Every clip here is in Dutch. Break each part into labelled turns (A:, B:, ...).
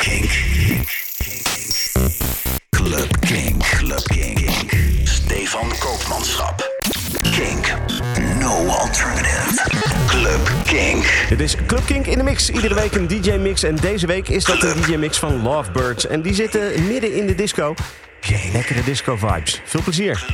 A: Kink. Club Kink. Club Kink. Stefan Koopmanschap. Kink. No alternative. Club Kink.
B: Dit is Club Kink in de mix. Iedere week een DJ-mix. En deze week is dat de DJ-mix van Lovebirds. En die zitten midden in de disco. Lekkere disco-vibes. Veel plezier.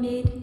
C: pyramid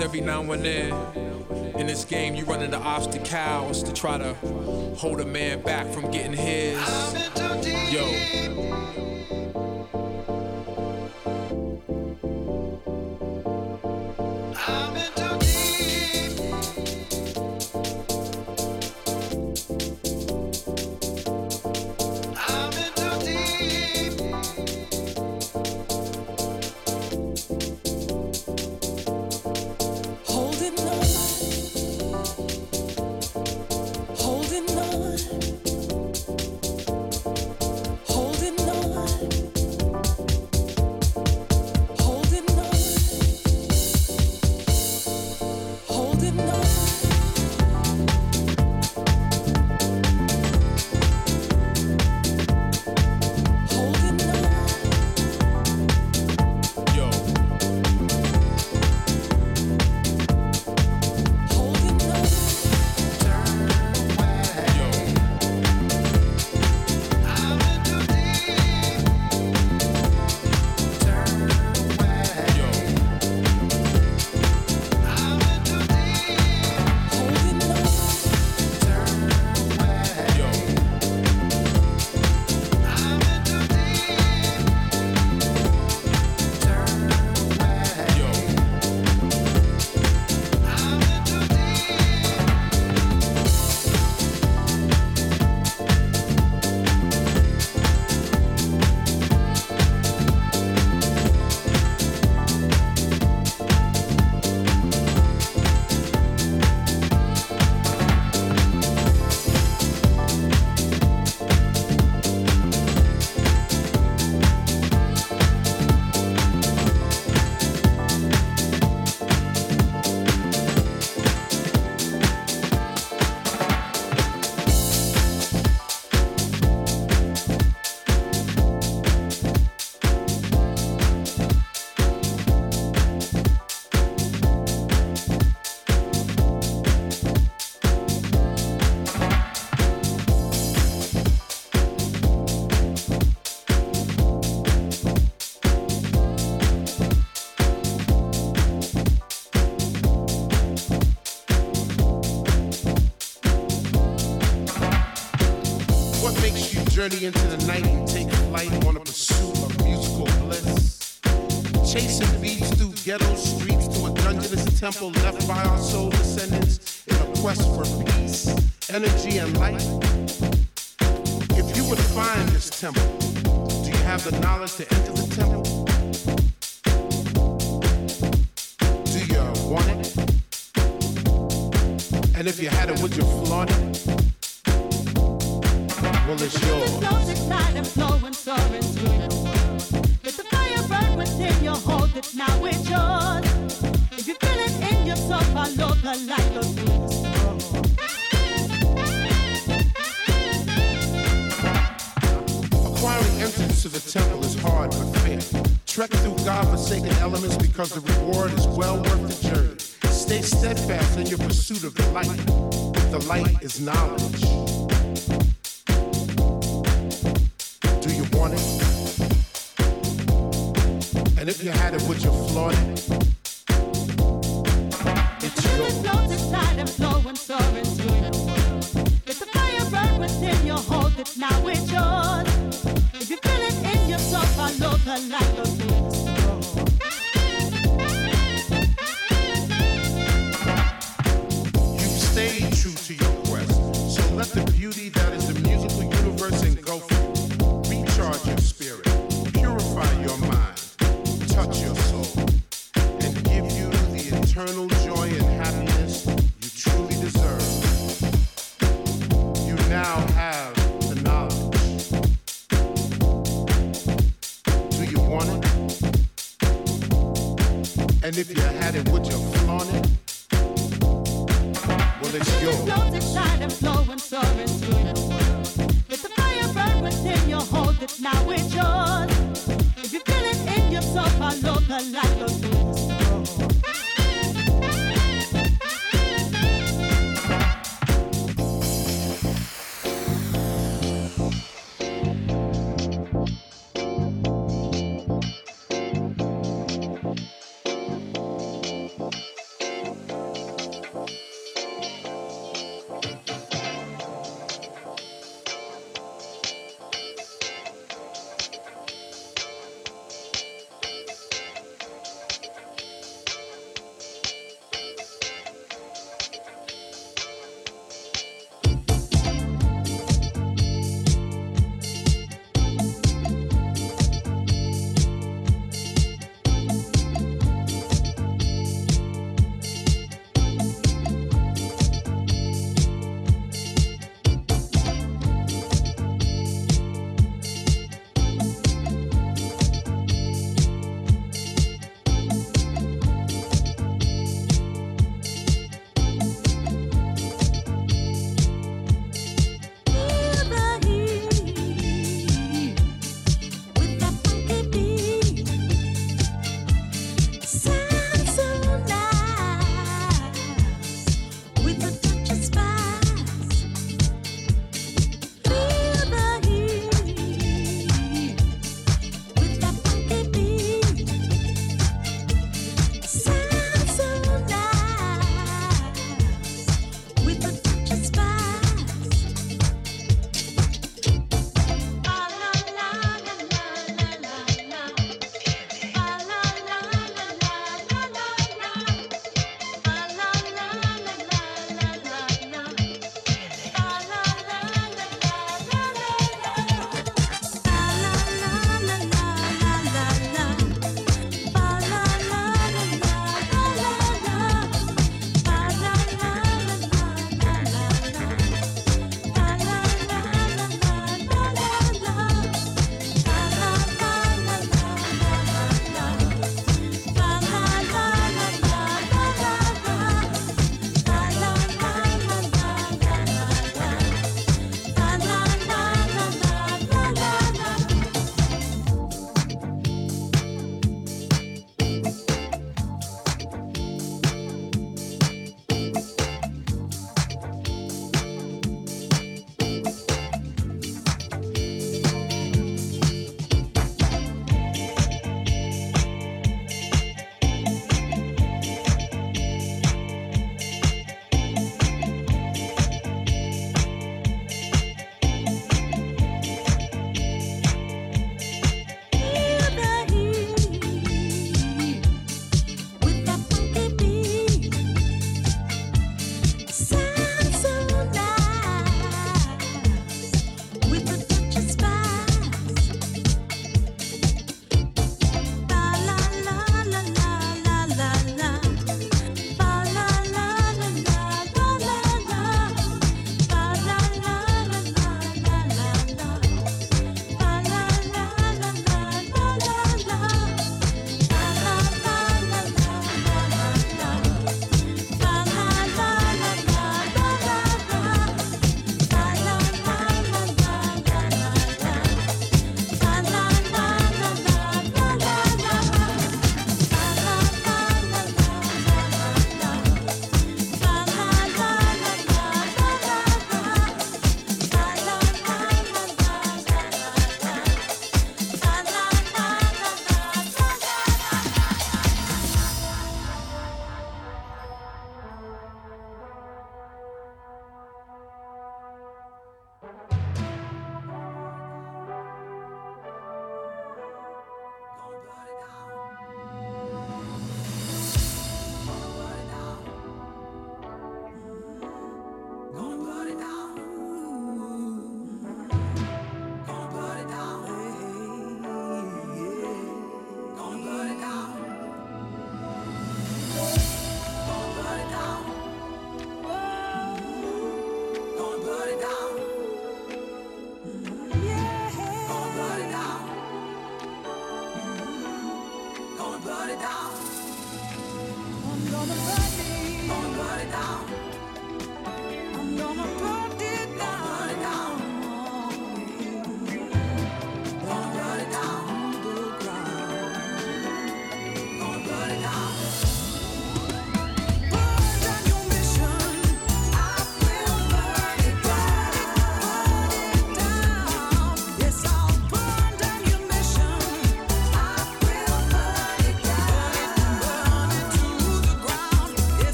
C: every now and then. In this game, you run into obstacles to try to hold a man back from getting his. Yo.
D: journey into the night and take flight on a pursuit of musical bliss. Chasing beats through ghetto streets to a dungeonous temple left by our soul descendants in a quest for peace, energy, and light. If you would find this temple, do you have the knowledge to
B: sun.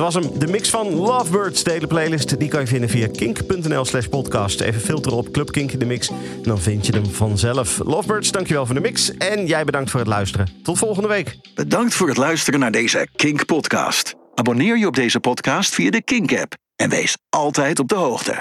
B: Was hem, de mix van Lovebirds. De hele playlist die kan je vinden via kink.nl slash podcast. Even filteren op Club Kink in de mix. Dan vind je hem vanzelf. Lovebirds, dankjewel voor de mix. En jij bedankt voor het luisteren. Tot volgende week.
A: Bedankt voor het luisteren naar deze Kink podcast. Abonneer je op deze podcast via de Kink app. En wees altijd op de hoogte.